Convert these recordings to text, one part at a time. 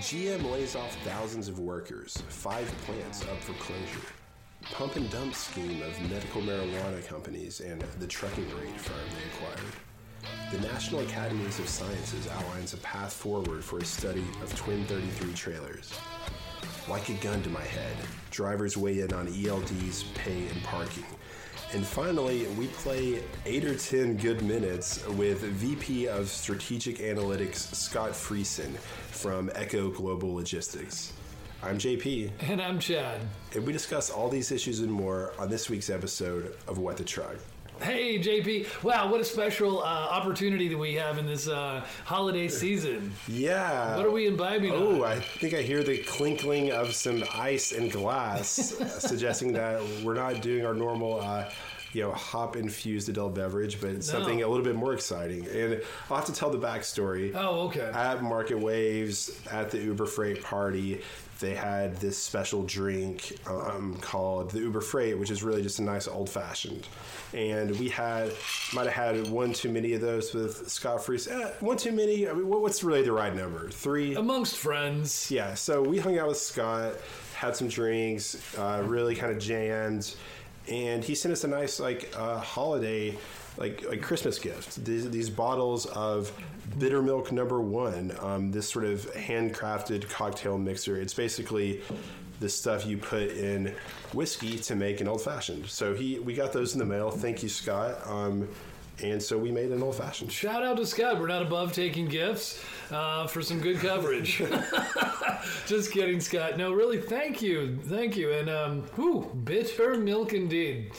GM lays off thousands of workers, five plants up for closure. Pump and dump scheme of medical marijuana companies and the trucking rate firm they acquired. The National Academies of Sciences outlines a path forward for a study of Twin 33 trailers. Like a gun to my head, drivers weigh in on ELDs, pay, and parking. And finally, we play 8 or 10 good minutes with VP of Strategic Analytics Scott Friesen from Echo Global Logistics. I'm JP, And I'm Chad. and we discuss all these issues and more on this week's episode of What the Truck. Hey, JP. Wow, what a special uh, opportunity that we have in this uh, holiday season. Yeah. What are we imbibing Oh, on? I think I hear the clinkling of some ice and glass, uh, suggesting that we're not doing our normal, uh, you know, hop infused adult beverage, but something a little bit more exciting. And I'll have to tell the backstory. Oh, okay. At Market Waves, at the Uber Freight party, they had this special drink um, called the Uber Freight, which is really just a nice old fashioned. And we had, might have had one too many of those with Scott Friesen. Eh, one too many. I mean, what- what's really the right number? Three? Amongst friends. Yeah, so we hung out with Scott, had some drinks, uh, really kind of jammed, and he sent us a nice like uh, holiday, like like Christmas gift. These, these bottles of Bittermilk number one. Um, this sort of handcrafted cocktail mixer. It's basically the stuff you put in whiskey to make an old fashioned. So he we got those in the mail. Thank you, Scott. Um, and so we made an old fashioned. Shout out to Scott. We're not above taking gifts uh, for some good coverage. Just kidding, Scott. No, really, thank you. Thank you. And, um, whew, Bittermilk indeed.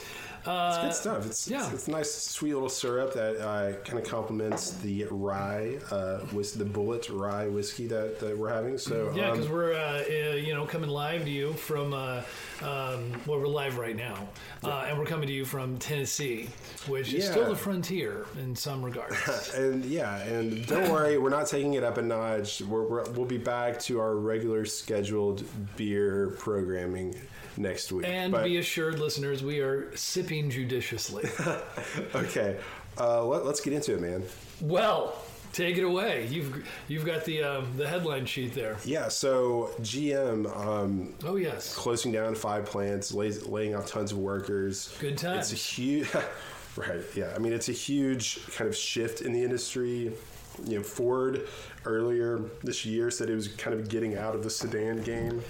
Uh, Good stuff. It's, yeah. it's it's nice, sweet little syrup that uh, kind of complements the rye, uh, with the Bulleit rye whiskey that, that we're having. So Yeah, um, because we're uh, uh, you know coming live to you from uh, um, well we're live right now, uh, and we're coming to you from Tennessee, which is still the frontier in some regards. and yeah, and don't worry, we're not taking it up a notch. We're, we're, we'll be back to our regular scheduled beer programming next week. and But- be assured, listeners, we are sipping judiciously. okay, uh, let, let's get into it, man. well, take it away. You've you've got the um, the headline sheet there. Yeah, so GM um, Oh yes, closing down five plants, lays, laying off tons of workers. Good times. It's a huge, right? Yeah, I mean it's a huge kind of shift in the industry. You know, Ford earlier this year said it was kind of getting out of the sedan game.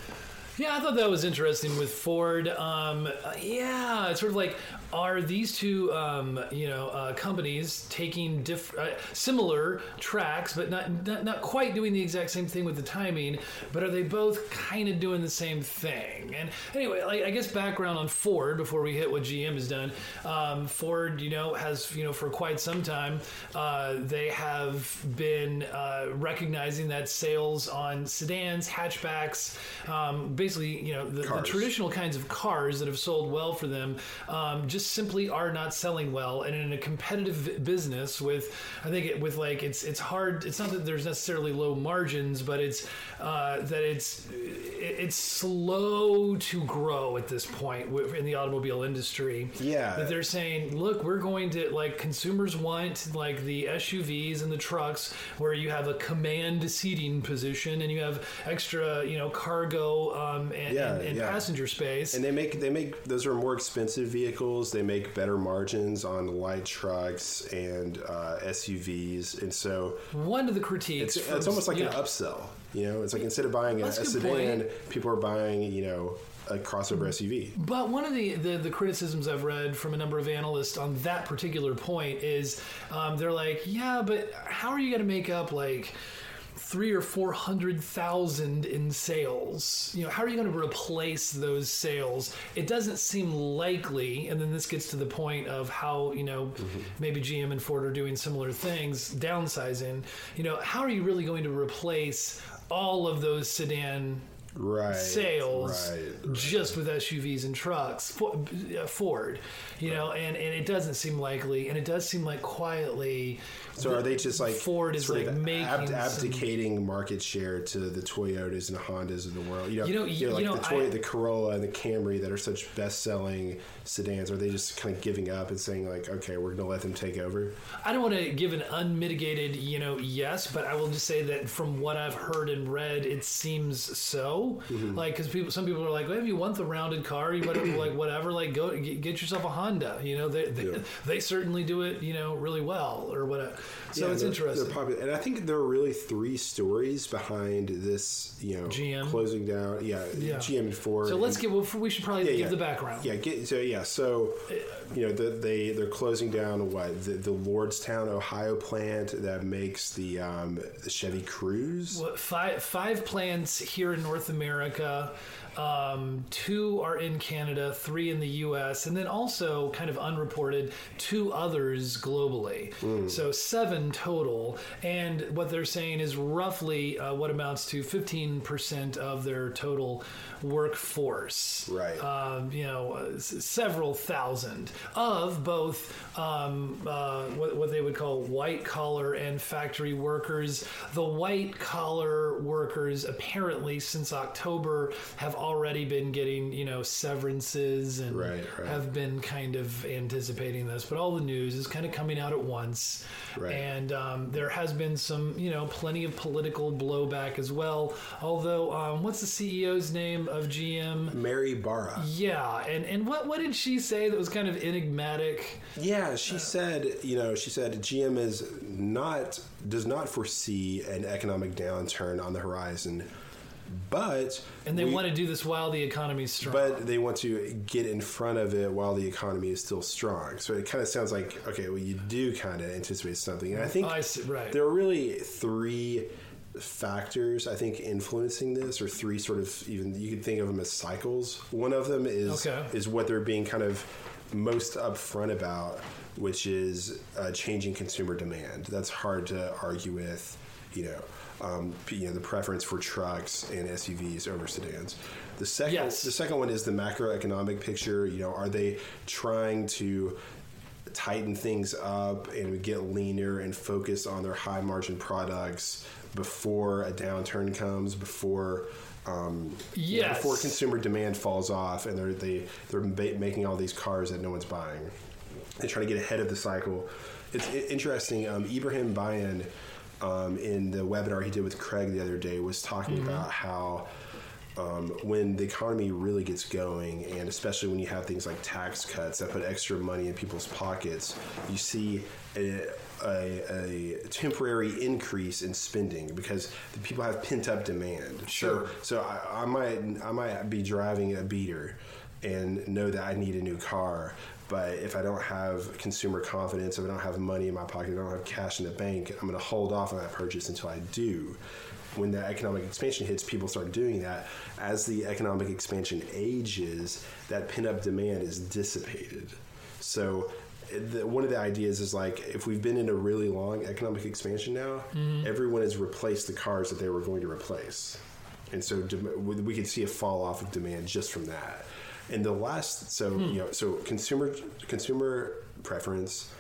Yeah, I thought that was interesting with Ford. Um, uh, yeah, it's sort of like are these two, um, you know, uh, companies taking diff- uh, similar tracks, but not, not not quite doing the exact same thing with the timing. But are they both kind of doing the same thing? And anyway, like, I guess background on Ford before we hit what GM has done. Um, Ford, you know, has you know for quite some time uh, they have been uh, recognizing that sales on sedans, hatchbacks, um, basically, you know, the, the traditional kinds of cars that have sold well for them um, just simply are not selling well. And in a competitive business with, I think it, with like it's it's hard. It's not that there's necessarily low margins, but it's uh, that it's it's slow to grow at this point in the automobile industry. Yeah. that they're saying, look, we're going to like consumers want like the SUVs and the trucks where you have a command seating position and you have extra, you know, cargo um, and, Yeah, and, and yeah. passenger space. And they make they make those are more expensive vehicles. They make better margins on light trucks and uh, SUVs, and so One of the critiques. it's, from- it's almost like yeah. an upsell. You know, it's like instead of buying a, a That's a good sedan, people are buying you know a crossover SUV. But one of the, the, the criticisms I've read from a number of analysts on that particular point is um, they're like, yeah, but how are you going to make up like three or four hundred thousand in sales? You know, how are you going to replace those sales? It doesn't seem likely. And then this gets to the point of how you know maybe GM and Ford are doing similar things, downsizing. You know, how are you really going to replace all of those sedan right sales right, right. just with SUVs and trucks, uh, Ford, you know, and, and it doesn't seem likely, and it does seem like quietly. So are they just like Ford is like making ab- some- abdicating market share to the Toyotas and Hondas of the world? You know, You know, you know, like you know, the Toy, I- the Corolla and the Camry that are such best-selling sedans. Are they just kind of giving up and saying like, okay, we're going to let them take over? I don't want to give an unmitigated, you know, yes, but I will just say that from what I've heard and read, it seems so. Mm-hmm. Like, because people, some people are like, well, if you want the rounded car, you want like whatever, like go get, get yourself a Honda. You know, they they, Yeah. they certainly do it, you know, really well or whatever. So Yeah, it's they're- interesting. They're popular, and I think there are really three stories behind this. You know, GM. closing down. Yeah, Yeah. GM and Ford. so let's and- get. We should probably yeah, give the background. Yeah, get, so yeah, so you know the, they they're closing down what the, the Lordstown, Ohio plant that makes the um, the Chevy Cruze. What, five five plants here in North America. Um, two are in Canada, three in the U.S., and then also kind of unreported two others globally. So seven total. And what they're saying is roughly uh, what amounts to 15% of their total workforce. Right. Um, you know, uh, several thousand of both um, uh, what, what they would call white collar and factory workers. The white collar workers apparently since October have already been getting you know severances and Right, right. have been kind of anticipating this. But all the news is kind of coming out at once, Right. and um, there has been some you know plenty of political blowback as well. Although, um, what's the CEO's name of GM? Mary Barra. Yeah, and and what what did she say that was kind of enigmatic? Yeah, she said, you know, she said GM is not does not foresee an economic downturn on the horizon, but And they we- want to do this while the economy's strong. but they want to get in front of it while the economy is still strong. So it kind of sounds like okay, well, you do kind of anticipate something, and I oh, think Oh, I see, right. there are really three factors I think influencing this, or three sort of even you could think of them as cycles. One of them is Okay. is what they're being kind of most upfront about, which is uh, changing consumer demand. That's hard to argue with, you know. Um, you know the preference for trucks and SUVs over sedans. The second, Yes. the second one is the macroeconomic picture. You know, are they trying to tighten things up and get leaner and focus on their high margin products before a downturn comes, before um, Yes. before consumer demand falls off, and they're they they're making all these cars that no one's buying. They're trying to get ahead of the cycle. It's interesting. Um, Ibrahim Bayan, um, in the webinar he did with Craig the other day, was talking about how um, when the economy really gets going, and especially when you have things like tax cuts that put extra money in people's pockets, you see a, a, a temporary increase in spending because the people have pent up demand. Sure. So, so I, I might I might be driving a beater and know that I need a new car. But if I don't have consumer confidence, if I don't have money in my pocket, if I don't have cash in the bank, I'm going to hold off on that purchase until I do when the economic expansion hits, people start doing that. As the economic expansion ages, that pent up demand is dissipated. So, the, one of the ideas is like if we've been in a really long economic expansion now, mm-hmm. everyone has replaced the cars that they were going to replace, and so dem- we could see a fall off of demand just from that. And the last, so hmm. you know, so consumer consumer preference,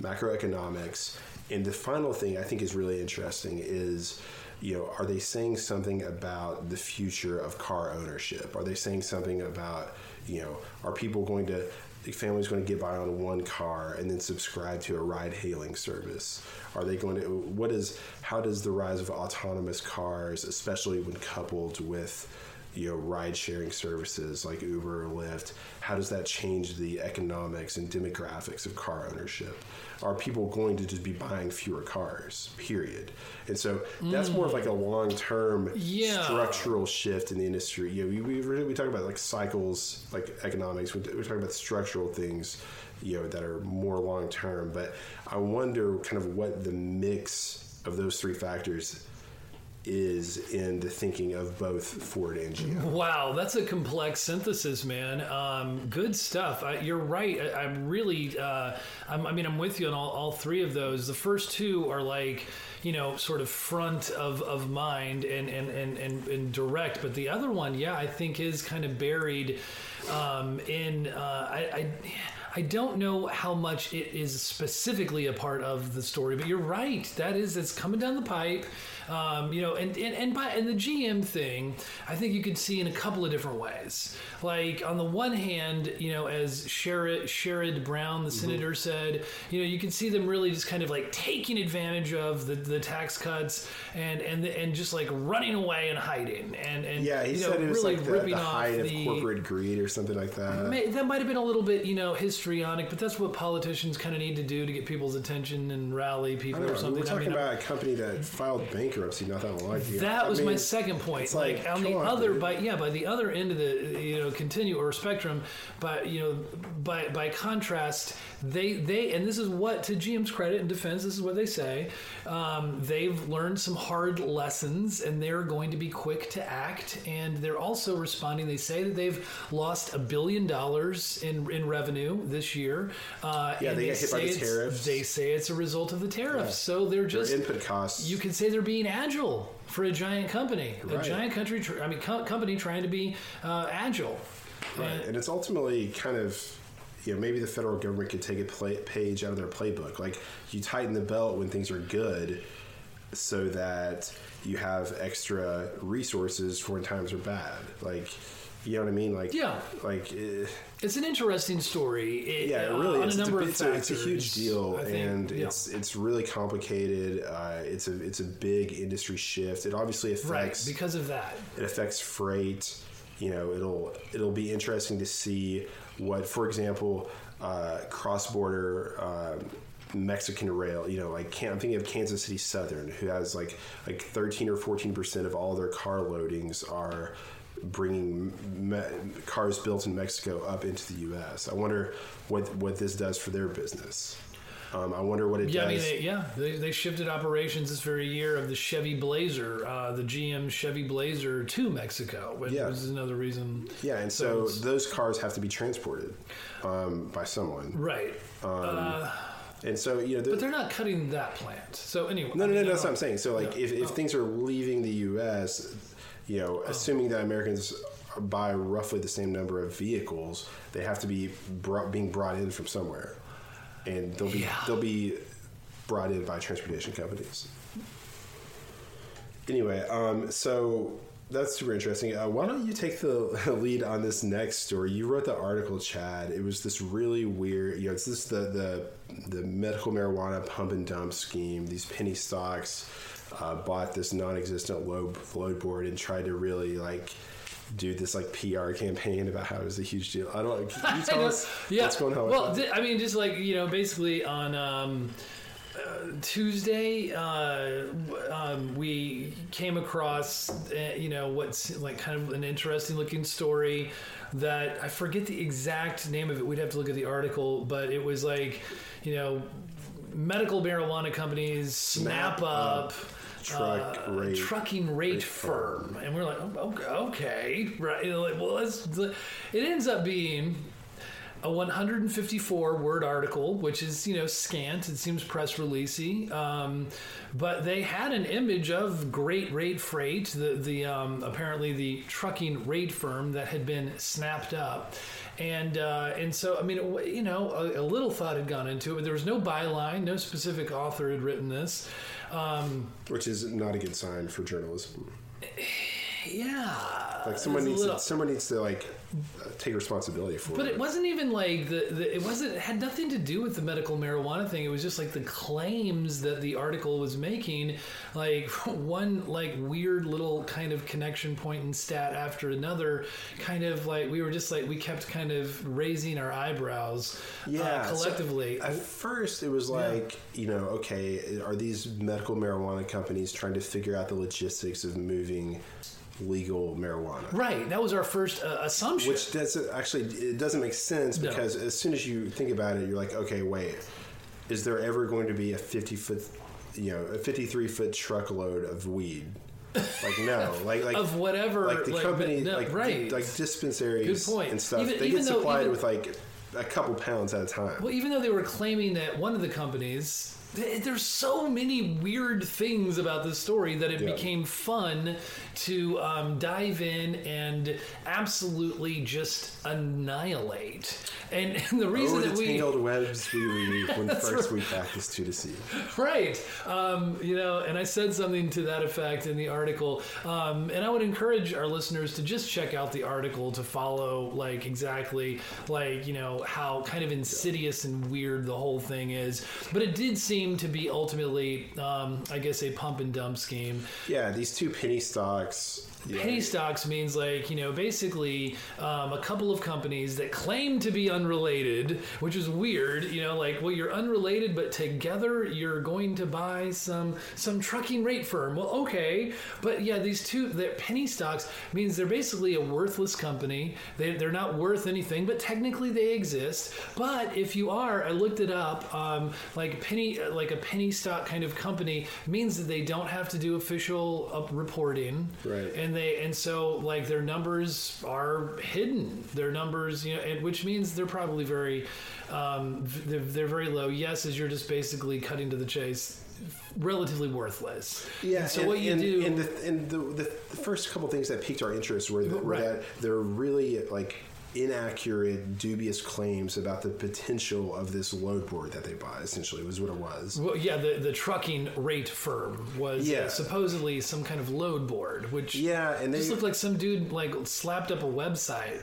macroeconomics, and the final thing I think is really interesting is you know, are they saying something about the future of car ownership? Are they saying something about, you know, are people going to, the families going to get by on one car and then subscribe to a ride hailing service? Are they going to, what is, how does the rise of autonomous cars, especially when coupled with, you know, ride sharing services like Uber or Lyft, how does that change the economics and demographics of car ownership? Are people going to just be buying fewer cars, period? And so that's more of like a mm. long term Yeah. structural shift in the industry. You know, we, we, really- we talk about like cycles, like economics, we, we talk about structural things, you know, that are more long term. But I wonder kind of what the mix of those three factors is in the thinking of both Ford and GM. Wow, that's a complex synthesis, man. Um, good stuff. I, you're right. I, I'm really, uh, I'm, I mean, I'm with you on all, all three of those. The first two are like, you know, sort of front of, of mind and, and, and, and, and direct. But the other one, yeah, I think is kind of buried um, in, uh, I, I I don't know how much it is specifically a part of the story, but you're right. That is, it's coming down the pipe. Um, you know, and, and, and by and the GM thing, I think you could see in a couple of different ways. Like on the one hand, you know, as Sherrod, Sherrod Brown, the senator, said, you know, you can see them really just kind of like taking advantage of the, the tax cuts and and and just like running away and hiding and and Yeah, he you said it was really like the, ripping the off height of the corporate greed or something like that. May, that might have been a little bit, you know, histrionic, but that's what politicians kind of need to do to get people's attention and rally people or something. We're talking I mean, about a company that filed bankruptcy not that long ago. that I was my second point. Like, like, on the on, other, dude. by yeah, by the other end of the you know continue or spectrum, but you know, by by contrast, they they and this is what to GM's credit and defense, this is what they say. Um, they've learned some hard lessons, and they're going to be quick to act. And they're also responding. They say that they've lost a billion dollars in in revenue this year. Uh, Yeah, and they got hit by say the it's- tariffs. They say it's a result of the tariffs. Yeah. So they're Their just input costs. you could say they're being agile for a giant company, a giant country. I mean, co- company trying to be uh, agile. Right. And it's ultimately kind of, you know, maybe the federal government could take a play, page out of their playbook. Like, you tighten the belt when things are good so that you have extra resources for when times are bad. Like, you know what I mean? Like, Yeah. Like, eh, It's an interesting story. It, yeah, it uh, really is. a It's a, number of it's, a, it's a huge deal, think. and Yeah. it's it's really complicated. Uh, it's a it's a big industry shift. It obviously affects right affects because of that. it affects freight. You know, it'll it'll be interesting to see what, for example, uh, cross border. Um, Mexican rail, you know, like I'm thinking of Kansas City Southern, who has like like 13 or 14 percent of all their car loadings are bringing me- cars built in Mexico up into the U.S. I wonder what what this does for their business. Um, I wonder what it Yeah, I mean, they, yeah, they, they shifted operations this very year of the Chevy Blazer, uh, the GM Chevy Blazer to Mexico, which Yeah. was another reason. yeah, and so so, those cars have to be transported um, by someone, Right. and so you know. the- But they're not cutting that plant. So anyway. No, no, no, I that's what I'm saying. So, like, Yeah. if, if Oh. things are leaving the U.S., you know, assuming that Americans buy roughly the same number of vehicles, they have to be brought, being brought in from somewhere, and they'll be Yeah. they'll be brought in by transportation companies. Anyway, um, so that's super interesting. Uh, why don't you take the lead on this next story? You wrote the article, Chad. It was this really weird. You know, it's this the the the medical marijuana pump and dump scheme. These penny stocks uh, bought this non-existent load load board and tried to really like do this like PR campaign about how it was a huge deal. I don't. Can you tell us yeah. what's going on? Well, th- I mean, just like you know, basically on um, uh, Tuesday, uh, um, we came across uh, you know what's like kind of an interesting looking story that I forget the exact name of it. We'd have to look at the article, but it was like you know medical marijuana companies snap, Snap up. up truck uh, rate- trucking rate, rate firm. firm. and we're like, oh, okay, right? You know, like, well, let's. It ends up being a 154 word article, which is you know scant. It seems press releasey, um, but they had an image of Great Rate Freight, the the um, apparently the trucking rate firm that had been snapped up. And uh, and so I mean it- you know a, a little thought had gone into it, but there was no byline, no specific author had written this. Um, Which is not a good sign for journalism. yeah, Like someone needs little- to, someone needs to like take responsibility for it. But it. it wasn't even like the, the it wasn't it had nothing to do with the medical marijuana thing. It was just like the claims that the article was making, like one like weird little kind of connection point and stat after another. Kind of like we were just like we kept kind of raising our eyebrows, yeah, uh, so collectively. at first, it was like you know, okay, are these medical marijuana companies trying to figure out the logistics of moving legal marijuana? right, that was our first uh, assumption. Which doesn't actually it doesn't make sense No. because as soon as you think about it, you're like, okay, wait, is there ever going to be a fifty foot, you know, a fifty three foot truckload of weed Like no, like like of whatever like the like, company no, like right like dispensaries and stuff. Even- they even get supplied even- with like a couple pounds at a time. Well, even though they were claiming that one of the companies, there's so many weird things about this story that it Yeah. became fun to um, dive in and absolutely just annihilate. And, the reason that the we tangled webs we weave when first we practice to deceive. right. Um, you know and i said something to that effect in the article. Um, and i would encourage our listeners to just check out the article to follow like exactly like you know how kind of insidious and weird the whole thing is. But it did seem to be ultimately um, i guess a pump and dump scheme. Yeah, these two penny stocks. Yeah, Penny stocks means like you know basically um, a couple of companies that claim to be unrelated, which is weird. You know, like well you're unrelated, but together you're going to buy some some trucking rate firm. Well, okay, but yeah, these two that penny stocks means they're basically a worthless company. They, they're not worth anything, but technically they exist. But if you are, I looked it up. Um, like penny like a penny stock kind of company means that they don't have to do official uh, reporting Right. and they and so like their numbers are hidden their numbers you know and which means they're probably very um, they're, they're very low yes as you're just basically cutting to the chase relatively worthless Yeah. And so and, what you and, do and, the, and the, the, first couple things that piqued our interest were that, were Right. that they're really like inaccurate, dubious claims about the potential of this load board that they bought. Essentially, was what it was. well, yeah, the, the trucking rate firm was Yeah. supposedly some kind of load board, which Yeah, and they just looked like some dude like slapped up a website.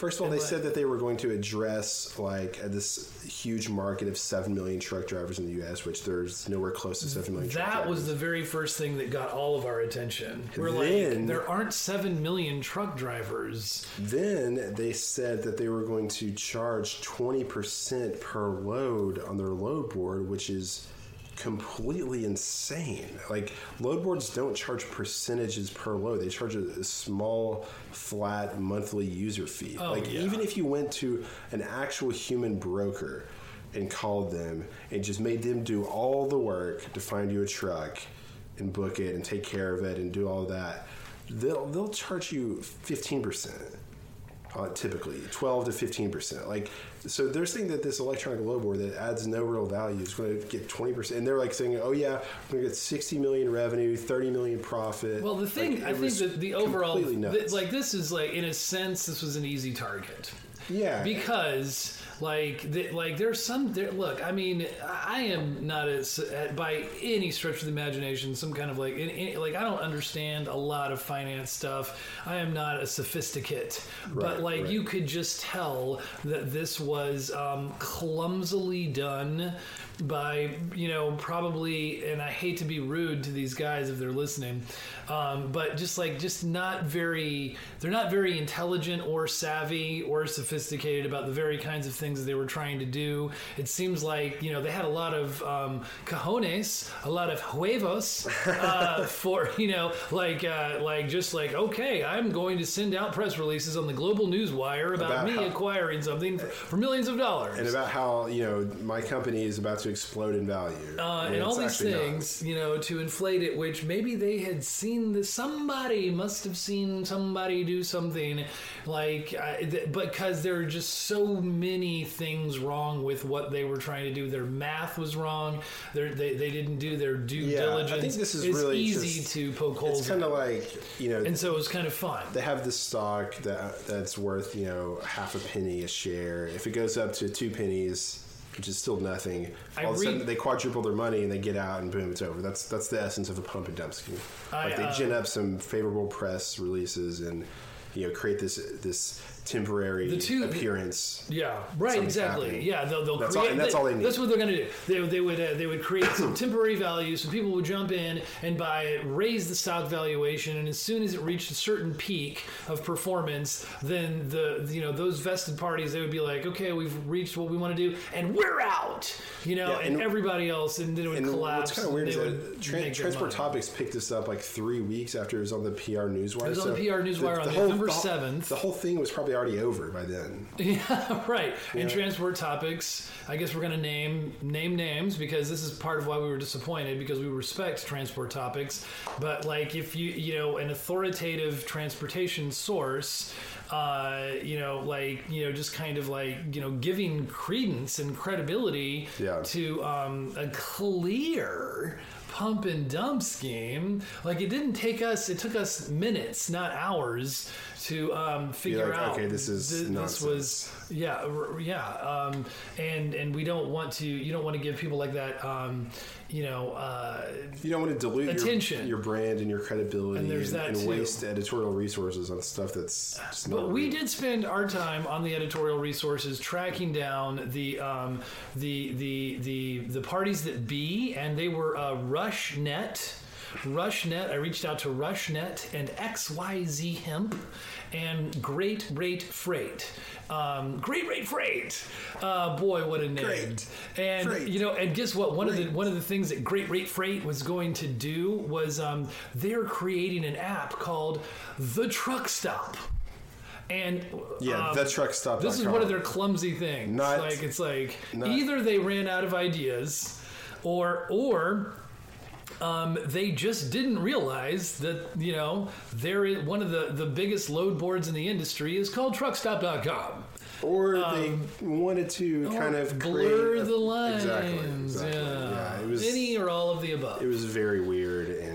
First of all, they said that they were going to address like uh, this huge market of seven million truck drivers in the U.S., which there's nowhere close to seven million. truck That was the very first thing that got all of our attention. We're Then- like, there aren't seven million truck drivers. Then they said that they were going to charge twenty percent per load on their load board, which is completely insane. Like load boards don't charge percentages per load; they charge a, small, flat monthly user fee. like Oh, yeah. even if you went to an actual human broker and called them and just made them do all the work to find you a truck and book it and take care of it and do all that, they'll they'll charge you fifteen percent uh, typically 12 to 15 percent like so they're saying that this electronic load board that adds no real value is going to get 20 percent and they're like saying oh yeah we're going to get 60 million revenue 30 million profit. Well, the thing Like, I think that the overall, th- like this is like in a sense, this was an easy target. yeah. Because like like there's some there look i mean i am not as by any stretch of the imagination some kind of like in, in- like i don't understand a lot of finance stuff i am not a sophisticate but like right. you could just tell that this was um, clumsily done by you know probably and i hate to be rude to these guys if they're listening um, but just like just not very they're not very intelligent or savvy or sophisticated about the very kinds of things that they were trying to do. It seems like you know they had a lot of um, cojones a lot of huevos uh, for you know like uh, like just like okay i'm going to send out press releases on the global news wire about, About me how- acquiring something for, for millions of dollars. And about how you know my company is about to explode in value uh, when and all these actually not. things, you know, to inflate it, which maybe they had seen this. Somebody must have seen somebody do something like, uh, th- because there are just so many things wrong with what they were trying to do. Their math was wrong. Their, they they didn't do their due Yeah, I diligence. think this is it's really easy just- to poke holes. it's kind of like you know and so it was kind of fun. they have this stock that that's worth you know half a penny a share. If it goes up to two pennies, which is still nothing, I all of a sudden read- they quadruple their money and they get out and boom, it's over. That's that's the essence of a pump and dump scheme. I, like they uh, gin up some favorable press releases and you know create this this temporary The two- appearance. Yeah, right. Exactly. happening. Yeah, they'll, they'll That's all- create. and that's all they need. That's what they're going to do. They, they would uh, they would create some temporary value, so people would jump in and buy it, raise the stock valuation, and as soon as it reached a certain peak of performance, then the you know those vested parties they would be like, okay, we've reached what we want to do, and we're out. You know, Yeah, and, and- everybody else, and then it would And collapse. what's kind of weird is that would Tran make their Transport. Topics picked this up like three weeks after it was on the PR Newswire. It was on so the PR Newswire on whole- November 7th. The whole thing was probably already over by then. Yeah, right. And transport topics. I guess we're gonna name name names because this is part of why we were disappointed because we respect transport topics. But like, if you you know an authoritative transportation source, uh, you know, like you know, just kind of like you know, giving credence and credibility Yeah. to um, a clear pump and dump scheme. Like it didn't take us; it took us minutes, not hours, to um, figure like, out. okay, this is th- this was yeah, r- yeah, um, and and we don't want to. You don't want to give people like that. Um, you know, uh, You don't want to dilute your, Attention. your brand and your credibility And there's that and too. waste editorial resources on stuff that's just not But we real. did spend our time on the editorial resources tracking down the um, the the the the parties that be, and they were uh, RushNet. RushNet. I reached out to RushNet and XYZ Hemp and Great Rate Freight. Um, Great Rate Freight. Uh, boy, what a name! Great And Freight. you know, and guess what? One of the one of the things that Great Rate Freight was going to do was um, they're creating an app called the Truck Stop. And Yeah, um, the truck stop. this is one of their clumsy things. Not- like it's like not- either they ran out of ideas, or or um, they just didn't realize that you know there is one of the the biggest load boards in the industry is called Truckstop.com. or they wanted to kind of um, blur a- the lines. Exactly. exactly. Yeah. it was. any or all of the above. it was very weird and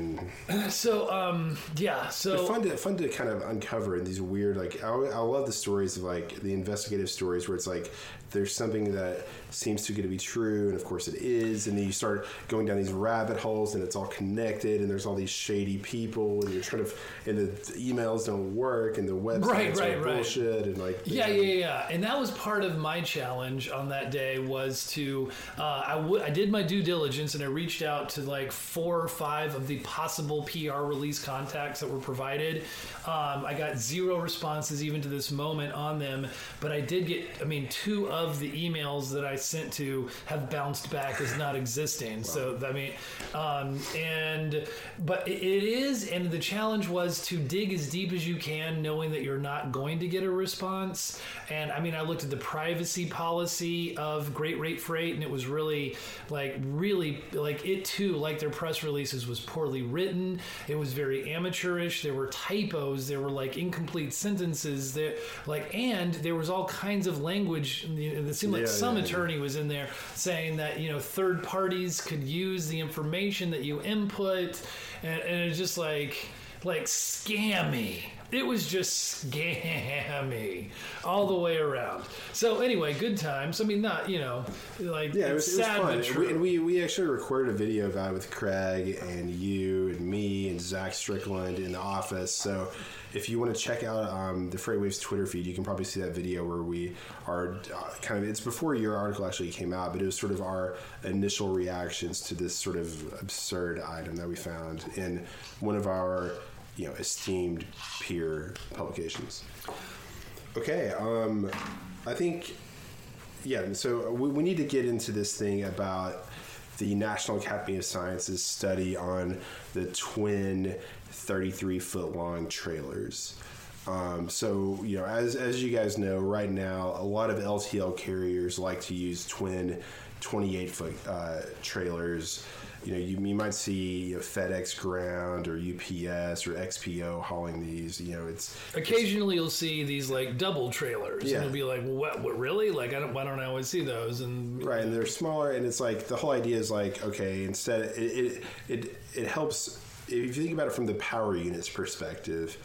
So um, yeah. So fun to fun to kind of uncover in these weird like I, I love the stories of like the investigative stories where it's like there's something that seems too good to be true and of course it is and then you start going down these rabbit holes and it's all connected and there's all these shady people and you're trying to and the emails don't work and the websites Right, right, are right. bullshit and like Yeah, yeah, yeah, and that was part of my challenge on that day was to uh, I, w- I did my due diligence and I reached out to like four or five of the possible PR release contacts that were provided. Um, I got zero responses even to this moment on them, but I did get. I mean, two of the emails that I sent to have bounced back as not existing. So I mean, um, and but it is, and the challenge was to dig as deep as you can, knowing that you're not going to get a response. And I mean, I looked at the privacy policy of Great Rate Freight, and it was really like really like it too, like their press releases, was poorly written. It was very amateurish. There were typos. There were like incomplete sentences. That like, and there was all kinds of language. It seemed like Yeah, some yeah, yeah. attorney was in there saying that you know third parties could use the information that you input, and, and it's just like like scammy. It was just scammy all the way around. So anyway, good times. I mean, not you know, like Yeah, it was, it's it was sad fun. but true. we, and we we actually recorded a video of that with Craig and you and me and Zach Strickland in the office. So if you want to check out um, the Freightwaves Twitter feed, you can probably see that video where we are uh, kind of. It's before your article actually came out, but it was sort of our initial reactions to this sort of absurd item that we found in one of our you know esteemed peer publications. Okay, um, I think yeah, so we, we need to get into this thing about the National Academy of Sciences study on the twin 33 foot long trailers. Um, so, you know, as, as you guys know, right now, a lot of LTL carriers like to use twin 28 foot uh, trailers. You know, you, you might see you know, FedEx Ground or UPS or XPO hauling these. You know, it's Occasionally, you'll see these like double trailers, Yeah. and you'll be like, "What? What? Really? Like, I don't. Why don't I always see those?" And Right, and they're smaller, and it's like the whole idea is like okay, instead it it it, it helps if you think about it from the power units perspective,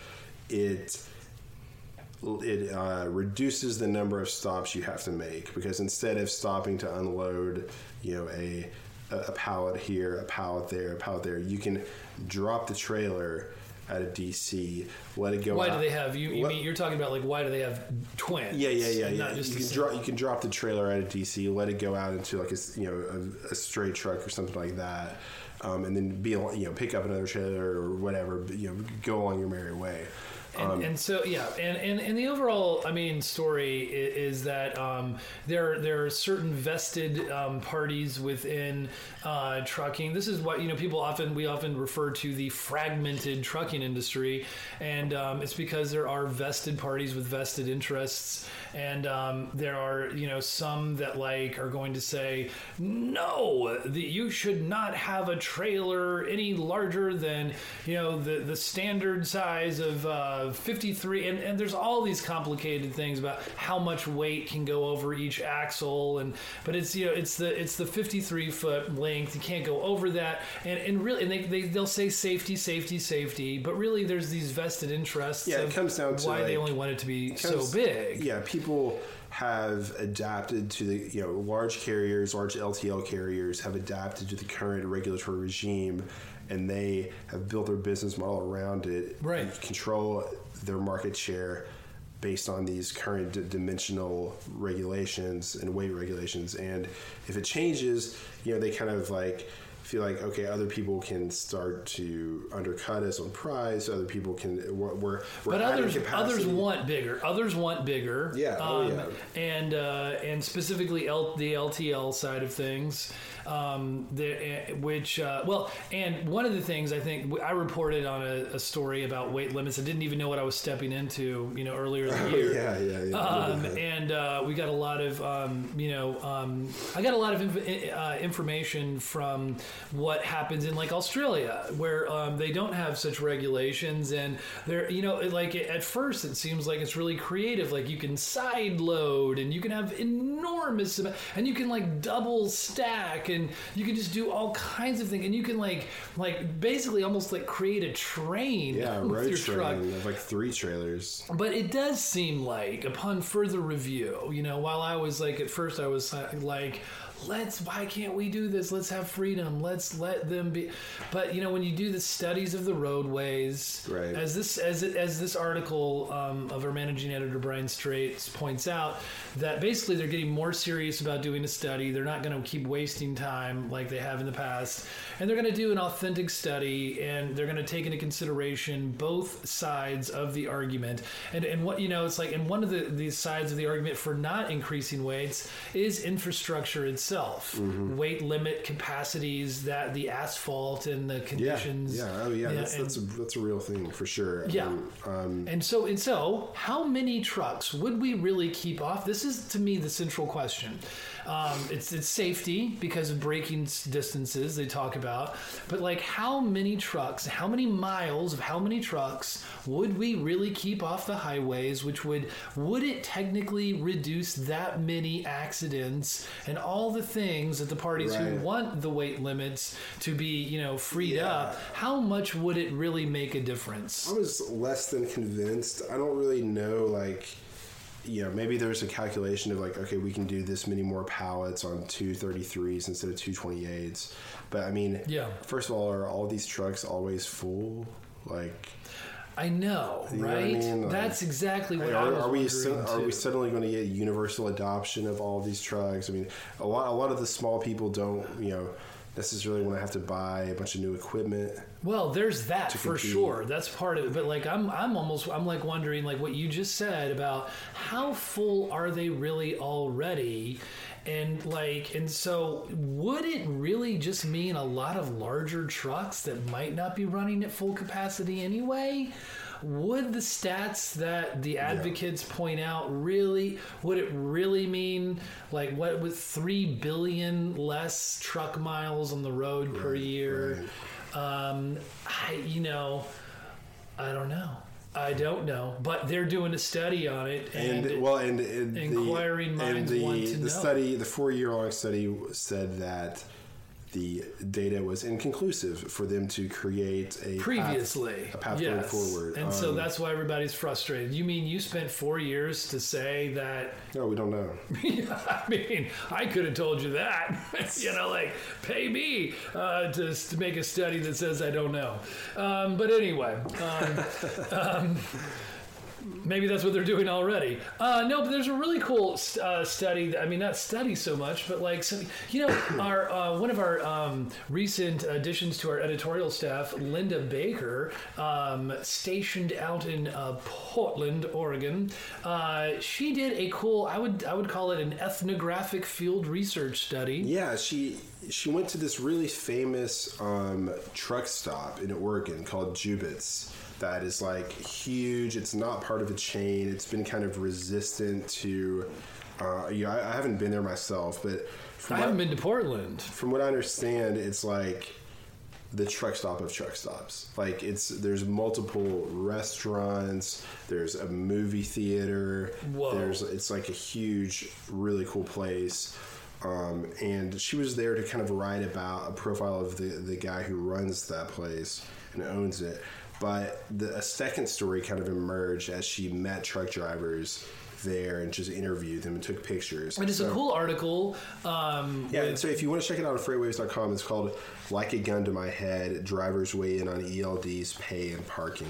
it it uh, reduces the number of stops you have to make because instead of stopping to unload, you know a a pallet here, a pallet there, a pallet there, you can drop the trailer at a DC, let it go. why out. do they have you? you mean, you're talking about like why do they have twins? yeah, yeah, yeah, yeah. You can drop you can drop the trailer at a DC, let it go out into like a you know a, a straight truck or something like that, um, and then be you know pick up another trailer or whatever. But, you know, go on your merry way. And, and so yeah, and, and and the overall, I mean, story is, is that um, there there are certain vested um, parties within uh, trucking. This is what you know. People often we often refer to the fragmented trucking industry, and um, it's because there are vested parties with vested interests, and um, there are you know some that like are going to say no, the, you should not have a trailer any larger than you know the the standard size of uh, 53, and, and there's all these complicated things about how much weight can go over each axle, and but it's you know it's the it's the 53 foot length. You can't go over that, and and really, and they, they they'll say safety, safety, safety, but really there's these vested interests. Yeah, it comes down to, why they only want it to be comes- so big. Yeah, people have adapted to the you know large carriers, large LTL carriers have adapted to the current regulatory regime, and they have built their business model around it. Right. Control their market share based on these current d- dimensional regulations and weight regulations. And if it changes, you know they kind of like feel like okay other people can start to undercut us on price other people can we're, we're, But others, others want bigger. Others want bigger. Yeah, oh, yeah. And uh, and specifically L, the LTL side of things, um, the, eh, which uh, well, and one of the things I think I reported on a, a story about weight limits. I didn't even know what I was stepping into, you know, earlier in the year. yeah, yeah, yeah. Um, and uh, we got a lot of, um, you know, um, I got a lot of inf- uh, information from what happens in like Australia, where um, they don't have such regulations, and they're, you know, like at first it seems like it's really creative. Like you can side load, and you can have enormous, and you can like double stack, and you can just do all kinds of things, and you can like, like basically almost like create a train Yeah, a with road your train truck. of like three trailers. But it does seem like, upon further review, you know, while I was like, at first I was uh, like, let's, why can't we do this? Let's have freedom. Let's let them be. But, you know, when you do the studies of the roadways, Right. as this, as, it, as this article um, of our managing editor, Brian Straight's, points out, that basically they're getting more serious about doing a study. They're not going to keep wasting time like they have in the past. And they're going to do an authentic study and they're going to take into consideration both sides of the argument. And, and what, you know, it's like, and one of the, these sides of the argument for not increasing weights is infrastructure itself, weight limit capacities that the asphalt and the conditions. yeah, oh yeah, that's and- that's a that's a real thing for sure. Yeah. mean, um, And so, and so, how many trucks would we really keep off? This is to me the central question. Um, it's it's safety because of braking distances they talk about, but like how many trucks, how many miles of how many trucks would we really keep off the highways? Which would would it technically reduce that many accidents and all the things that the parties who want the weight limits to be you know freed Yeah. up? How much would it really make a difference? I was less than convinced. I don't really know, like, you know, maybe there's a calculation of like, okay, we can do this many more pallets on 233s instead of 228s. But I mean, Yeah. First of all, are all these trucks always full? Like, I know, know what I right? mean? Like, That's exactly what I are, are we su- are we suddenly going to get universal adoption of all these trucks? I mean, a lot a lot of the small people don't, you know, necessarily want to have to buy a bunch of new equipment. Well, there's that for compete. sure. That's part of it. But like, I'm, I'm almost, I'm like wondering, like what you just said about how full are they really already, and like, and so would it really just mean a lot of larger trucks that might not be running at full capacity anyway? Would the stats that the advocates point out really, would it really mean like what with 3 billion less truck miles on the road per year? Um, I, you know, I don't know. I don't know, but they're doing a study on it, And, and, well, and, and inquiring the, and minds the, want to the know. study, the four-year-long study said that the data was inconclusive for them to create a path- previously a path yes. going forward. and so Um, that's why everybody's frustrated. You mean you spent four years to say that? no, we don't know. I mean, I could have told you that. you know, like pay me uh, to, to make a study that says I don't know. Um, but anyway, um, um, Maybe that's what they're doing already. Uh, no, but there's a really cool uh, study. I mean, not study so much, but like, some, you know, our uh, one of our um, recent additions to our editorial staff, Linda Baker, um, stationed out in uh, Portland, Oregon. Uh, she did a cool. I would I would call it an ethnographic field research study. Yeah, she she went to this really famous um, truck stop in Oregon called Jubitz that is like huge. It's not part of a chain. It's been kind of resistant to. Uh, yeah, I, I haven't been there myself, but I haven't been to Portland. From what I understand, it's like the truck stop of truck stops. Like it's there's multiple restaurants, there's a movie theater, Whoa. there's it's like a huge, really cool place. Um, and she was there to kind of write about a profile of the the guy who runs that place and owns it. But the, a second story kind of emerged as she met truck drivers there and just interviewed them and took pictures. And it's So- a cool article. Um, yeah, and so if you want to check it out on freightwaves.com, it's called Like a Gun to My Head Drivers Weigh In on ELD's Pay and Parking.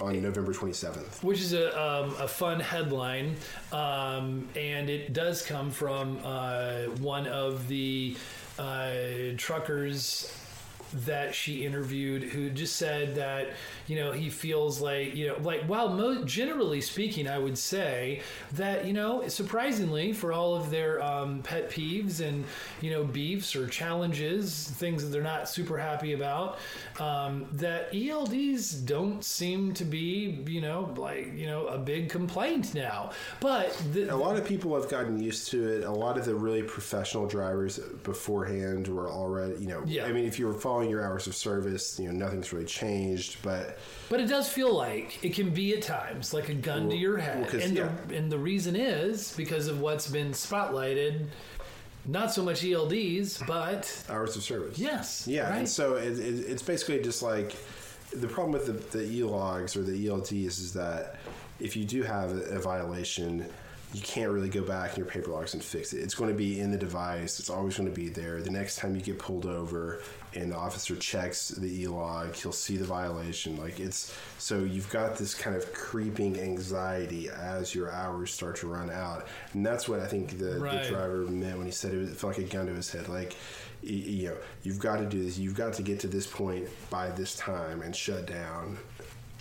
On November 27th. which is a, um, a fun headline, um, and it does come from uh, one of the uh, truckers that she interviewed who just said that you know he feels like you know like while mo- generally speaking i would say that you know surprisingly for all of their um, pet peeves and you know beefs or challenges things that they're not super happy about um, that elds don't seem to be you know like you know a big complaint now but the, A lot of people have gotten used to it. A lot of the really professional drivers beforehand were already, you know, Yeah. I mean, if you were following your hours of service, you know, nothing's really changed. But But it does feel like it can be at times like a gun to your head, well, and yeah. the and the reason is because of what's been spotlighted. Not so much ELDs, but hours of service. yes, Yeah, right? and so it, it, it's basically just like the problem with the, the e-logs or the ELDs is that if you do have a, a violation, you can't really go back in your paper logs and fix it. It's going to be in the device. It's always going to be there. The next time you get pulled over and the officer checks the e-log, he'll see the violation. Like it's so you've got this kind of creeping anxiety as your hours start to run out, and that's what I think the, Right. the driver meant when he said it, was, it felt like a gun to his head. Like you know, you've got to do this. You've got to get to this point by this time and shut down.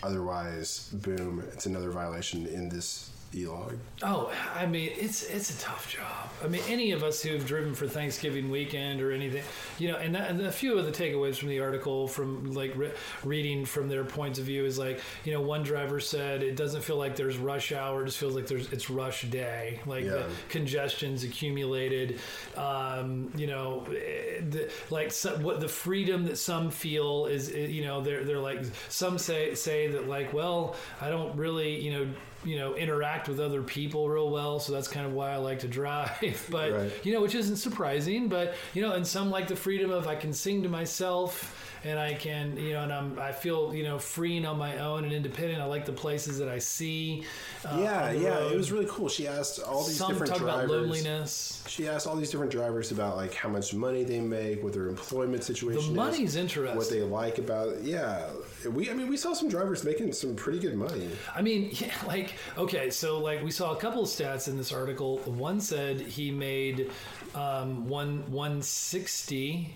Otherwise, boom, it's another violation in this e-log. Oh, I mean, it's it's a tough job. I mean, any of us who've driven for Thanksgiving weekend or anything, you know, and, that, and a few of the takeaways from the article, from like re- reading from their points of view, is like, you know, one driver said it doesn't feel like there's rush hour; it just feels like there's it's rush day, like the congestion's accumulated. Um, you know, eh, the, like some, what the freedom that some feel is, eh, you know, they're they're like some say say that like, well, I don't really, you know you know interact with other people real well so that's kind of why i like to drive but Right. you know which isn't surprising but you know and some like the freedom of i can sing to myself and i can you know and i'm i feel you know free and on my own and independent i like the places that i see uh, yeah, yeah, road. it was really cool. She asked all these some different talk drivers. about loneliness She asked all these different drivers about like how much money they make, what their employment situation. the money's is, interesting what they like about. it. Yeah, we. I mean, we saw some drivers making some pretty good money. I mean, yeah, like okay, so like we saw a couple of stats in this article. One said he made um, one one sixty,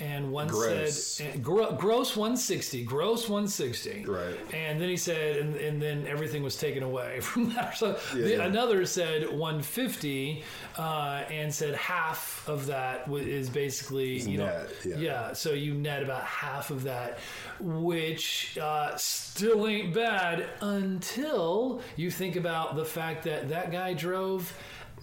and one Gross. said and gro- gross one sixty, gross one sixty. Right. And then he said, and, and then everything was taken away from that. So Yeah, the, yeah. another said one fifty, uh, and said half of that is basically you know yeah. yeah, so you net about half of that, which uh, still ain't bad until you think about the fact that that guy drove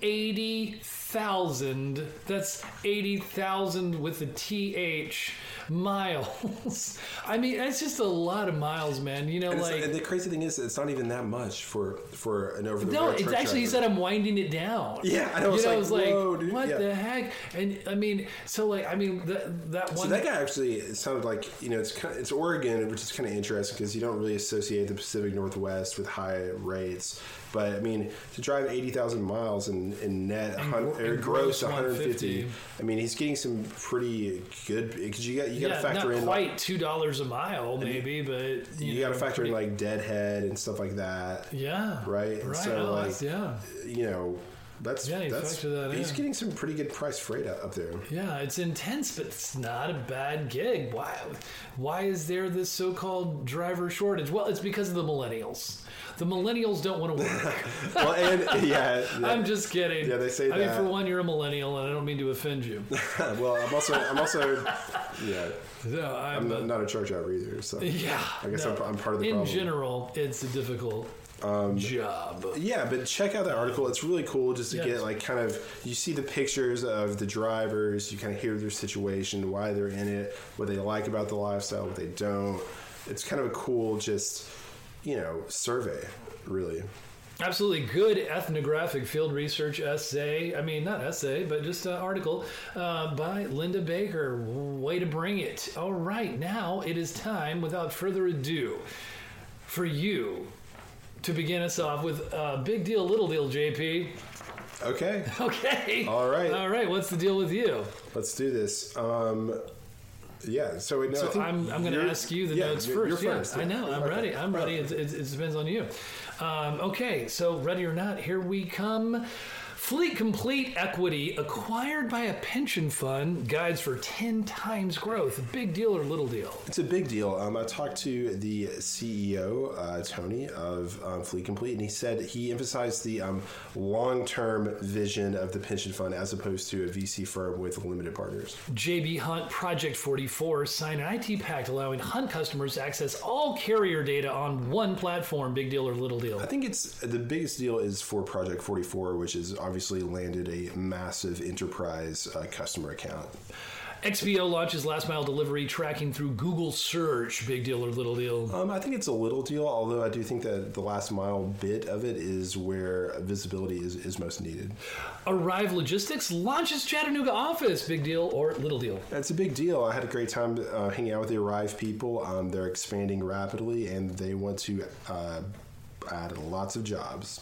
80,000. That's 80,000 with a TH miles. I mean, that's just a lot of miles, man. You know, And, like. and the crazy thing is, it's not even that much for for an over the no, it's actually he said I'm winding it down. Yeah, I know, You know, like, I was like, whoa, dude, what yeah. the heck? And I mean, so like, I mean, that that So that guy actually sounded like you know it's kind of, it's Oregon, which is kind of interesting because you don't really associate the Pacific Northwest with high rates. But I mean, to drive eighty thousand miles and in, in net, And hun- or gross gross 150. 150. I mean, he's getting some pretty good because you got you got to yeah, factor not in quite two dollars a mile, maybe, but you, you got to factor in like deadhead and stuff like that. yeah, right? And right. so, like, yeah, You know, that's Yeah, you that's factor that he's in. getting some pretty good price freight up there. yeah. It's intense, but it's not a bad gig. Why? Why is there this so-called driver shortage? Well, it's because of the millennials. The millennials don't want to work. well, and yeah, yeah. I'm just kidding. Yeah, they say that. I mean, for one, you're a millennial, and I don't mean to offend you. well, I'm also I'm also yeah, No, I'm, I'm a- not, a truck driver either. So Yeah. I guess no. I'm, I'm part of the In problem. General, it's a difficult job. Yeah, but check out that article. It's really cool just to Yes. get like kind of you see the pictures of the drivers, you kind of hear their situation, why they're in it, what they like about the lifestyle, what they don't. It's kind of a cool just you know survey, really. Absolutely good ethnographic field research essay. I mean, not essay, but just an article uh, by Linda Baker. Way to bring it. All right, now it is time, without further ado, for you to begin us off with uh, big deal, little deal, JP. Okay, Okay. All right. All right. What's the deal with you? let's do this. Um, yeah, so, I So think I'm, I'm going to ask you the yeah, notes you're- first. You're yeah, first. I know. I'm Okay. ready. I'm ready. It, it, it depends on you. Um, okay, so ready or not, here we come. Fleet Complete Equity acquired by a pension fund guides for 10 times growth. Big deal or little deal? It's a big deal. Um, I talked to the CEO, uh, Tony, of um, Fleet Complete, and he said he emphasized the um, long term vision of the pension fund as opposed to a VC firm with limited partners. JB Hunt Project 44 signed an IT pact allowing Hunt customers to access all carrier data on one platform. Big deal or little deal? I think it's the biggest deal is for Project 44, which has obviously landed a massive enterprise uh, customer account. XPO launches last mile delivery tracking through Google search. Big deal or little deal? Um, I think it's a little deal, although I do think that the last mile bit of it is where visibility is, is most needed. Arrive Logistics launches Chattanooga office. Big deal or little deal? It's a big deal. I had a great time uh, hanging out with the Arrive people. Um, they're expanding rapidly and they want to uh, add lots of jobs.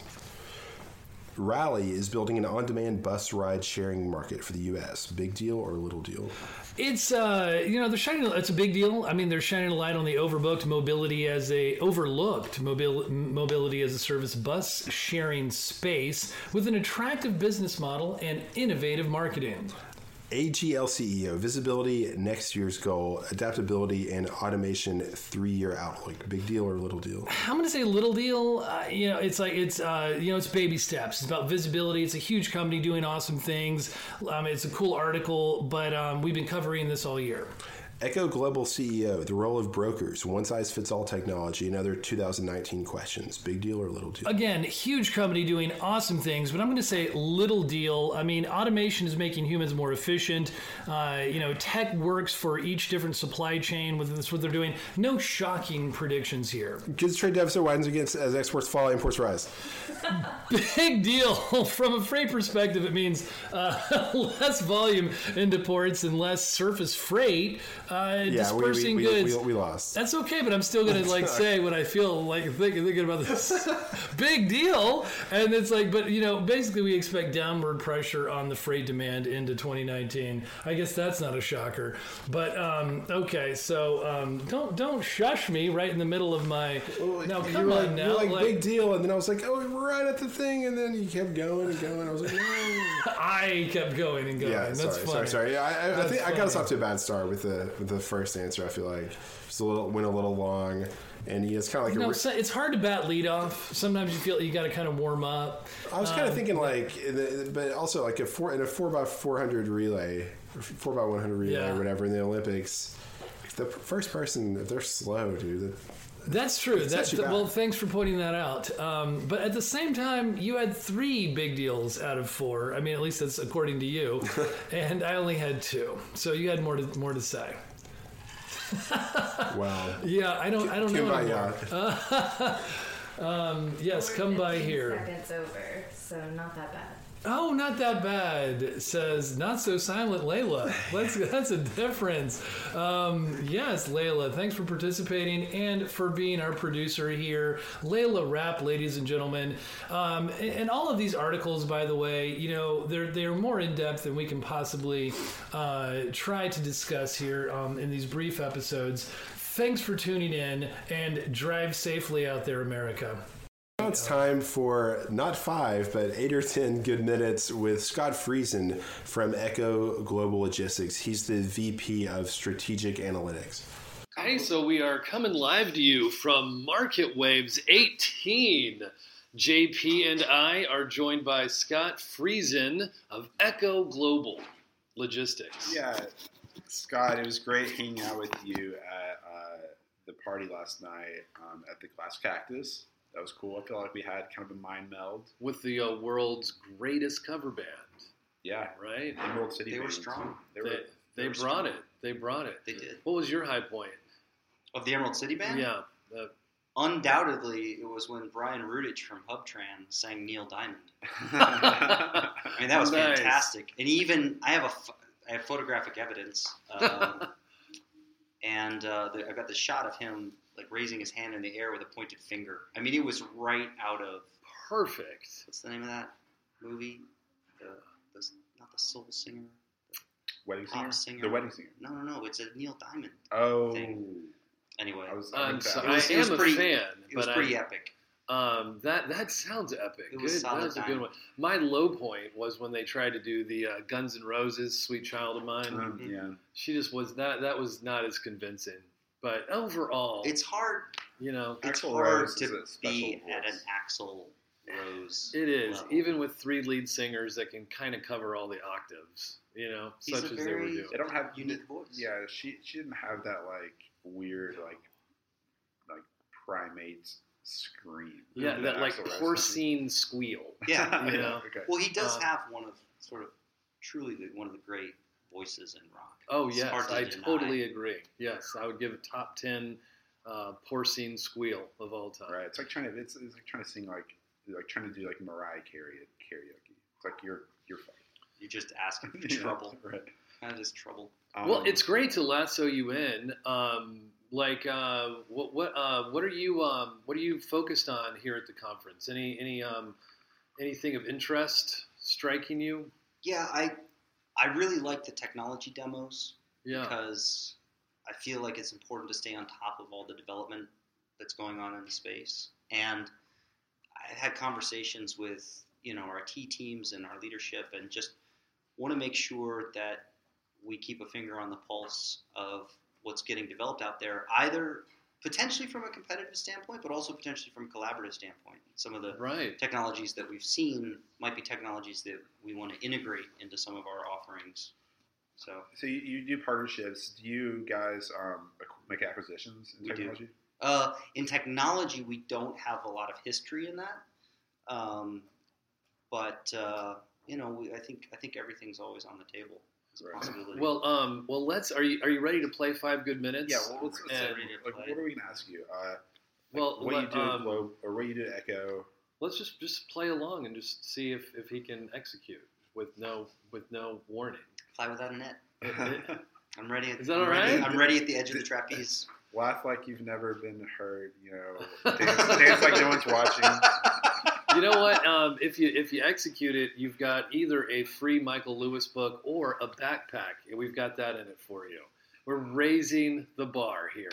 Rally is building an on demand bus ride sharing market for the U.S. Big deal or little deal? It's uh, you know they're shining. It's a big deal. I mean, they're shining a light on the overbooked mobility as a overlooked mobil, mobility as a service bus sharing space with an attractive business model and innovative marketing. AGL CEO, visibility, next year's goal, adaptability, and automation three year outlook. Big deal or little deal? I'm gonna say little deal. Uh, you know, it's like it's uh, you know it's baby steps. It's about visibility. It's a huge company doing awesome things. Um, it's a cool article, but um, we've been covering this all year. Echo Global CEO, the role of brokers, one size fits all technology, and other 2019 questions. Big deal or little deal? Again, huge company doing awesome things, but I'm going to say little deal. I mean, automation is making humans more efficient. Uh, you know, tech works for each different supply chain. With that's what they're doing. No shocking predictions here. Goods trade deficit widens against as exports fall, imports rise. Big deal from a freight perspective. It means uh, less volume into ports and less surface freight uh, Yeah, we, we, dispersing we, goods. we, we lost. That's okay, but I'm still gonna like say what I feel like thinking, thinking about this big deal. And it's like, but you know, basically we expect downward pressure on the freight demand into 2019. I guess that's not a shocker. But um, okay, so um, don't don't shush me right in the middle of my. now you come were on like, now, you're like, like, big deal, and then I was like, oh, we're right at the thing, and then you kept going and going. I was like, no. I kept going and going. yeah, that's sorry, funny. sorry, sorry. Yeah, I, I, think I got us off to a bad start with the the first answer. I feel like just a little went a little long, and yeah, it's kind of like a. No, re- so it's hard to bat lead off. Sometimes you feel you got to kind of warm up. I was kind of thinking like, but also like a four in a four by four hundred relay, or four by one hundred relay, Yeah. or whatever in the Olympics. The first person, if they're slow, dude. That's true. That's well. Thanks for pointing that out. Um, but at the same time, you had three big deals out of four. I mean, at least that's according to you, and I only had two. So you had more to more to say. Wow. Yeah, I don't. I don't know. anymore. Kumbaya. Um, yes, come by here. Seconds over, so not that bad. Oh, not that bad. Says not so silent, Layla. Let's, that's a difference. Um, yes, Layla. Thanks for participating and for being our producer here, Layla Rapp, ladies and gentlemen. Um, and, and, all of these articles, by the way, you know, they're they're more in depth than we can possibly uh, try to discuss here um, in these brief episodes. Thanks for tuning in and drive safely out there, America. Now it's time for not five, but eight or ten good minutes with Scott Friesen from Echo Global Logistics. He's the VP of Strategic Analytics. Hey, so we are coming live to you from Market Waves 18. JP and I are joined by Scott Friesen of Echo Global Logistics. Yeah, Scott, it was great hanging out with you at uh, the party last night um, at the Glass Cactus that was cool. I feel like we had kind of a mind meld with the uh, world's greatest cover band. Yeah, right. Emerald City. They were strong. They, were, they, they, they were brought strong. it. They brought it. They did. What was your high point of the Emerald City band? Yeah. The, Undoubtedly, it was when Brian Rudich from Hubtran sang Neil Diamond. I mean, that was nice. fantastic. And even I have a I have photographic evidence, um, and uh, the, I got the shot of him like raising his hand in the air with a pointed finger. I mean, it was right out of perfect. What's the name of that movie? The, the not the Soul Singer. Wedding singer? singer? The wedding singer. No, no, no. It's a Neil Diamond. Oh. Thing. Anyway, I was. So it was, I am pretty, a fan. It was pretty I, epic. Um, that that sounds epic. It was good. That was a good one. My low point was when they tried to do the uh, Guns N' Roses "Sweet Child of Mine." Um, yeah, she just was not. That was not as convincing. But overall, it's hard. You know, it's Axl hard Rose to be voice. at an Axl Rose. It is, level. even with three lead singers that can kind of cover all the octaves. You know, He's such as they were doing. They don't have unique voice. Yeah, she she didn't have that like weird like like primate scream. Yeah, that, that like porcine squeal. Yeah, you know. okay. Well, he does um, have one of sort of truly the, one of the great voices in rock. Oh yes, to I deny. totally agree. Yes, I would give a top ten uh, porcine squeal of all time. Right. It's like trying to it's, it's like trying to sing like like trying to do like Mariah Carey karaoke. It's like you're you're fine. You're just asking for trouble. right. Kind of just trouble. Um, well, it's great to lasso you in. Um, like, uh, what what uh, what are you um, what are you focused on here at the conference? Any any um, anything of interest striking you? Yeah, I I really like the technology demos yeah. because I feel like it's important to stay on top of all the development that's going on in the space. And I've had conversations with you know our T teams and our leadership, and just want to make sure that we keep a finger on the pulse of what's getting developed out there, either potentially from a competitive standpoint, but also potentially from a collaborative standpoint. Some of the right. technologies that we've seen might be technologies that we want to integrate into some of our offerings. So, so you, you do partnerships. Do you guys um, make acquisitions in we technology? Do. Uh, in technology, we don't have a lot of history in that, um, but uh, you know, we, I think I think everything's always on the table possibility. Well, um, well, let's. Are you are you ready to play five good minutes? Yeah. Well, let's. let's like, what are we gonna ask you? Uh, like well, what let, you do um, Globe, or what you do at Echo? Let's just just play along and just see if, if he can execute with no with no warning. Fly without a net. I'm ready. At, Is that I'm all ready. I'm ready at the edge of the trapeze. Laugh like you've never been heard. You know, dance, dance like no one's watching you know what? Um, if you if you execute it, you've got either a free Michael Lewis book or a backpack, and we've got that in it for you. We're raising the bar here.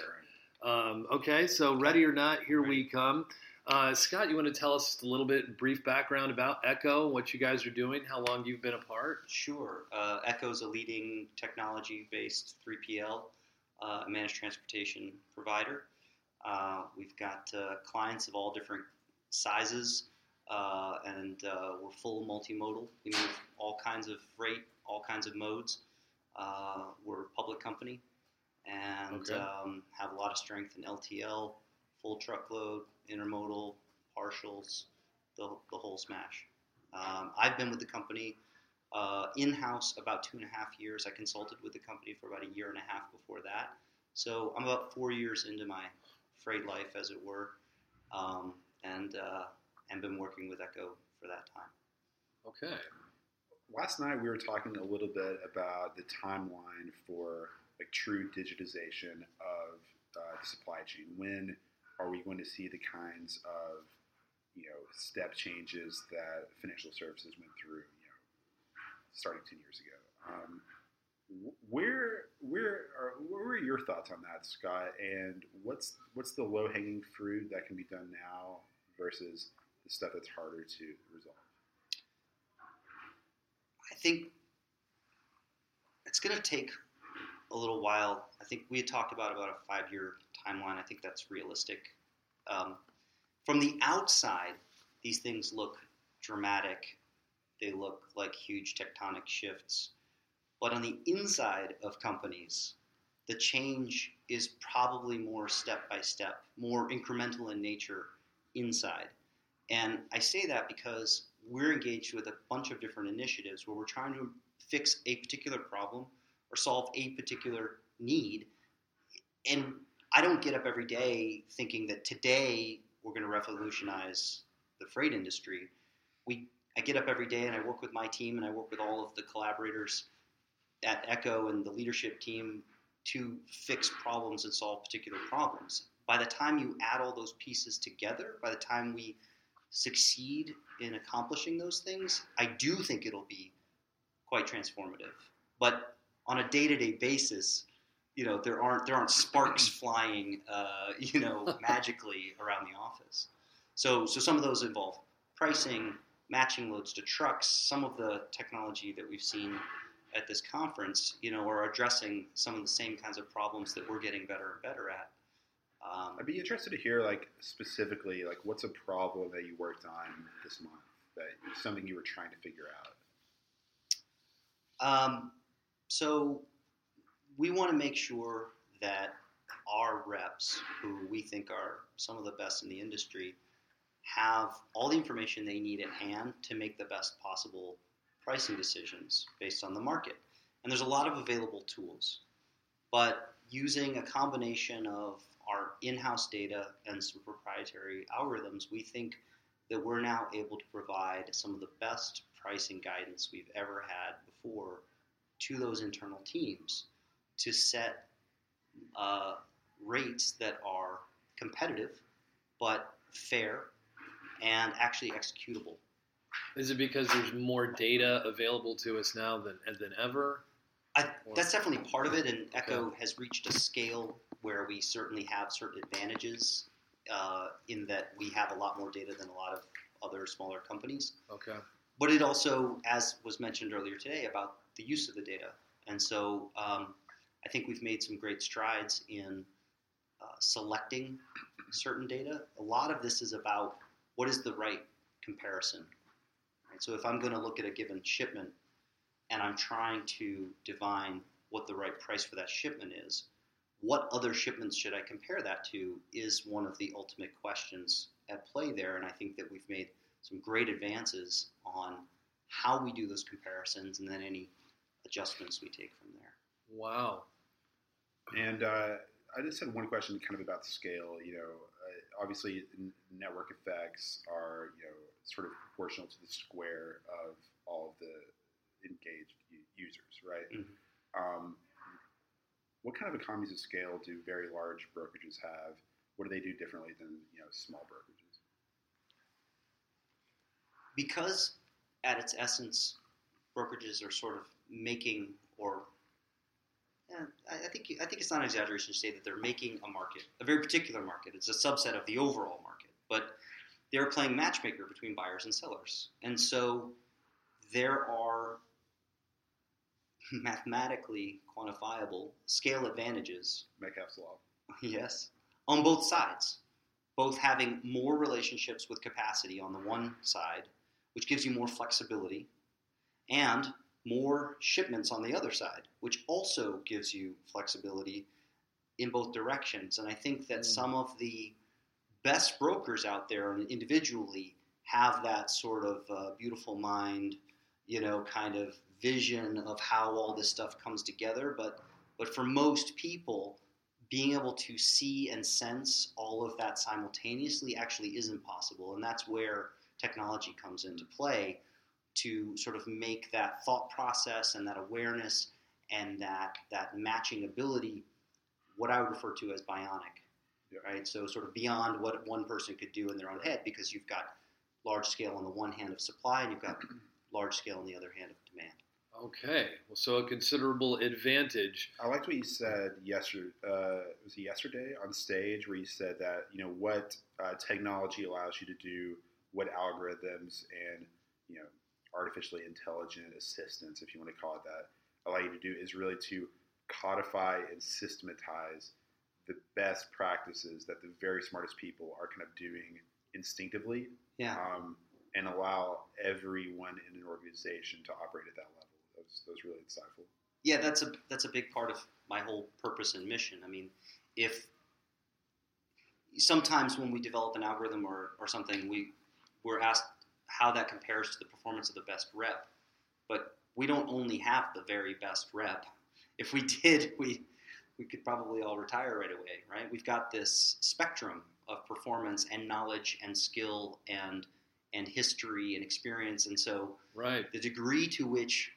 Um, okay, so ready or not, here we come. Uh, Scott, you want to tell us a little bit brief background about Echo, what you guys are doing, how long you've been apart? Sure. Uh, Echo is a leading technology-based 3PL, uh, managed transportation provider. Uh, we've got uh, clients of all different sizes uh, and uh, we're full multimodal. We move all kinds of freight, all kinds of modes. Uh, we're a public company and okay. um, have a lot of strength in LTL, full truckload, intermodal, partials, the, the whole smash. Um, I've been with the company uh, in house about two and a half years. I consulted with the company for about a year and a half before that. So I'm about four years into my freight life, as it were. Um, and uh, and been working with Echo for that time. Okay. Last night we were talking a little bit about the timeline for like true digitization of uh, the supply chain. When are we going to see the kinds of you know step changes that financial services went through? You know, starting ten years ago. Um, where where are where are your thoughts on that, Scott? And what's what's the low hanging fruit that can be done now versus the stuff that's harder to resolve? I think it's going to take a little while. I think we had talked about about a five year timeline. I think that's realistic. Um, from the outside, these things look dramatic. They look like huge tectonic shifts. But on the inside of companies, the change is probably more step by step, more incremental in nature inside. And I say that because we're engaged with a bunch of different initiatives where we're trying to fix a particular problem or solve a particular need. And I don't get up every day thinking that today we're going to revolutionize the freight industry. We, I get up every day and I work with my team and I work with all of the collaborators at Echo and the leadership team to fix problems and solve particular problems. By the time you add all those pieces together, by the time we succeed in accomplishing those things, I do think it'll be quite transformative. But on a day-to-day basis, you know, there aren't there aren't sparks flying, uh, you know, magically around the office. So so some of those involve pricing, matching loads to trucks. Some of the technology that we've seen at this conference, you know, are addressing some of the same kinds of problems that we're getting better and better at. Um, I'd be interested to hear, like specifically, like what's a problem that you worked on this month that something you were trying to figure out. Um, so we want to make sure that our reps, who we think are some of the best in the industry, have all the information they need at hand to make the best possible pricing decisions based on the market. And there's a lot of available tools, but using a combination of our in-house data and some proprietary algorithms, we think that we're now able to provide some of the best pricing guidance we've ever had before to those internal teams to set uh, rates that are competitive but fair and actually executable. Is it because there's more data available to us now than than ever? I, that's definitely part of it, and Echo has reached a scale where we certainly have certain advantages uh, in that we have a lot more data than a lot of other smaller companies. Okay. But it also, as was mentioned earlier today, about the use of the data. And so um, I think we've made some great strides in uh, selecting certain data. A lot of this is about what is the right comparison. Right? So if I'm going to look at a given shipment and I'm trying to divine what the right price for that shipment is, what other shipments should I compare that to is one of the ultimate questions at play there. And I think that we've made some great advances on how we do those comparisons and then any adjustments we take from there. Wow. And uh, I just had one question, kind of about the scale. You know, uh, obviously, n- network effects are you know sort of proportional to the square of all of the engaged users, right? Mhm. Um, what kind of economies of scale do very large brokerages have? What do they do differently than you know small brokerages? because at its essence, brokerages are sort of making, or yeah, I, I think I think it's not an exaggeration to say that they're making a market, a very particular market. It's a subset of the overall market, but they're playing matchmaker between buyers and sellers, and so there are mathematically quantifiable scale advantages Metcalfe's law. Yes, on both sides. Both having more relationships with capacity on the one side, which gives you more flexibility, and more shipments on the other side, which also gives you flexibility in both directions. And I think that Mm. some of the best brokers out there and individually have that sort of uh, beautiful mind, you know, kind of vision of how all this stuff comes together. But but for most people, being able to see and sense all of that simultaneously actually isn't possible, and that's where technology comes into play. to sort of make that thought process and that awareness and that that matching ability what I would refer to as bionic, right? So sort of beyond what one person could do in their own head, because you've got large scale on the one hand of supply, and you've got large scale on the other hand of demand. Okay, well, so a considerable advantage. I liked what you said yesterday. Uh, was it yesterday on stage where you said that you know what uh, technology allows you to do, what algorithms and you know artificially intelligent assistants, if you want to call it that, allow you to do is really to codify and systematize the best practices that the very smartest people are kind of doing instinctively, Yeah. um, and allow everyone in an organization to operate at that level. That was, that was really insightful. yeah, that's a that's a big part of my whole purpose and mission. I mean, if sometimes when we develop an algorithm or, or something, we we're asked how that compares to the performance of the best rep, but we don't only have the very best rep. If we did, we we could probably all retire right away, right? We've got this spectrum of performance and knowledge and skill and and history and experience, and so Right. the degree to which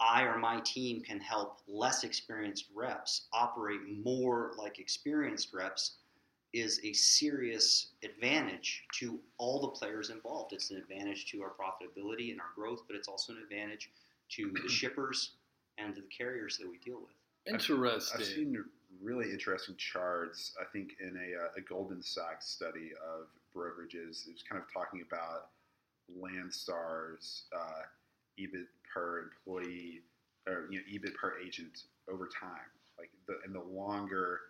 I or my team can help less experienced reps operate more like experienced reps is a serious advantage to all the players involved. It's an advantage to our profitability and our growth, but it's also an advantage to the shippers and to the carriers that we deal with. Interesting. I've seen really interesting charts. I think in a, uh, a Goldman Sachs study of brokerages, it was kind of talking about Landstar's uh, EBIT per employee or you know EBIT per agent over time. Like the and the longer,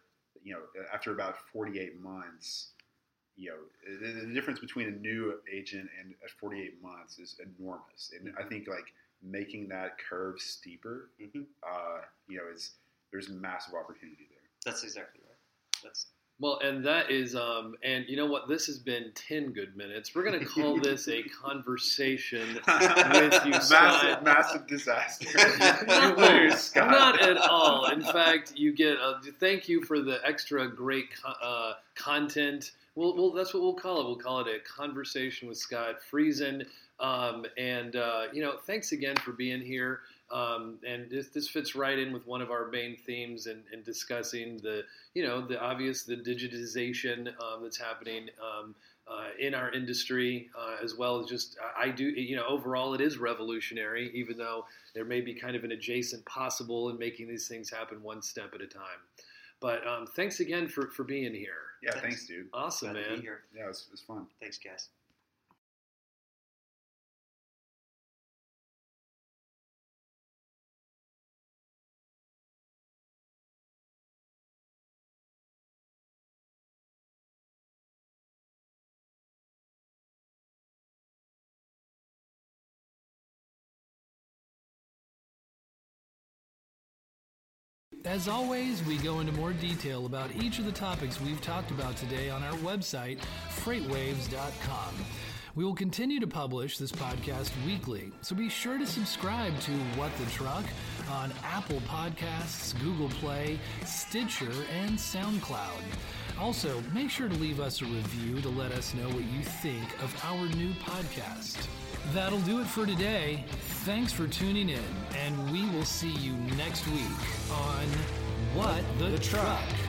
you know, after about 48 months, you know, the, the difference between a new agent and at 48 months is enormous. And I think like making that curve steeper, Mhm. uh, you know, is there's massive opportunity there. That's exactly right. That's Well, and that is, um, and you know what? This has been 10 good minutes. We're going to call this a conversation with you, Scott. massive, massive disaster. You you lose, Scott. Not at all. In fact, you get a thank you for the extra great uh, content. Well, well, that's what we'll call it. We'll call it a conversation with Scott Friesen. Um, and uh, you know, thanks again for being here. Um, and this, this fits right in with one of our main themes in, in discussing the, you know, the obvious, the digitization um, that's happening um, uh, in our industry, uh, as well as just, I I do, you know, overall it is revolutionary, even though there may be kind of an adjacent possible in making these things happen one step at a time. But um, thanks again for, for being here. Yeah, Thanks. thanks, dude. Awesome, glad to man. be here. Yeah, it was, it was fun. Thanks, guys. As always, we go into more detail about each of the topics we've talked about today on our website, freightwaves.com. We will continue to publish this podcast weekly, so be sure to subscribe to What the Truck on Apple Podcasts, Google Play, Stitcher, and SoundCloud. Also, make sure to leave us a review to let us know what you think of our new podcast. That'll do it for today. Thanks for tuning in, and we will see you next week on What the Truck.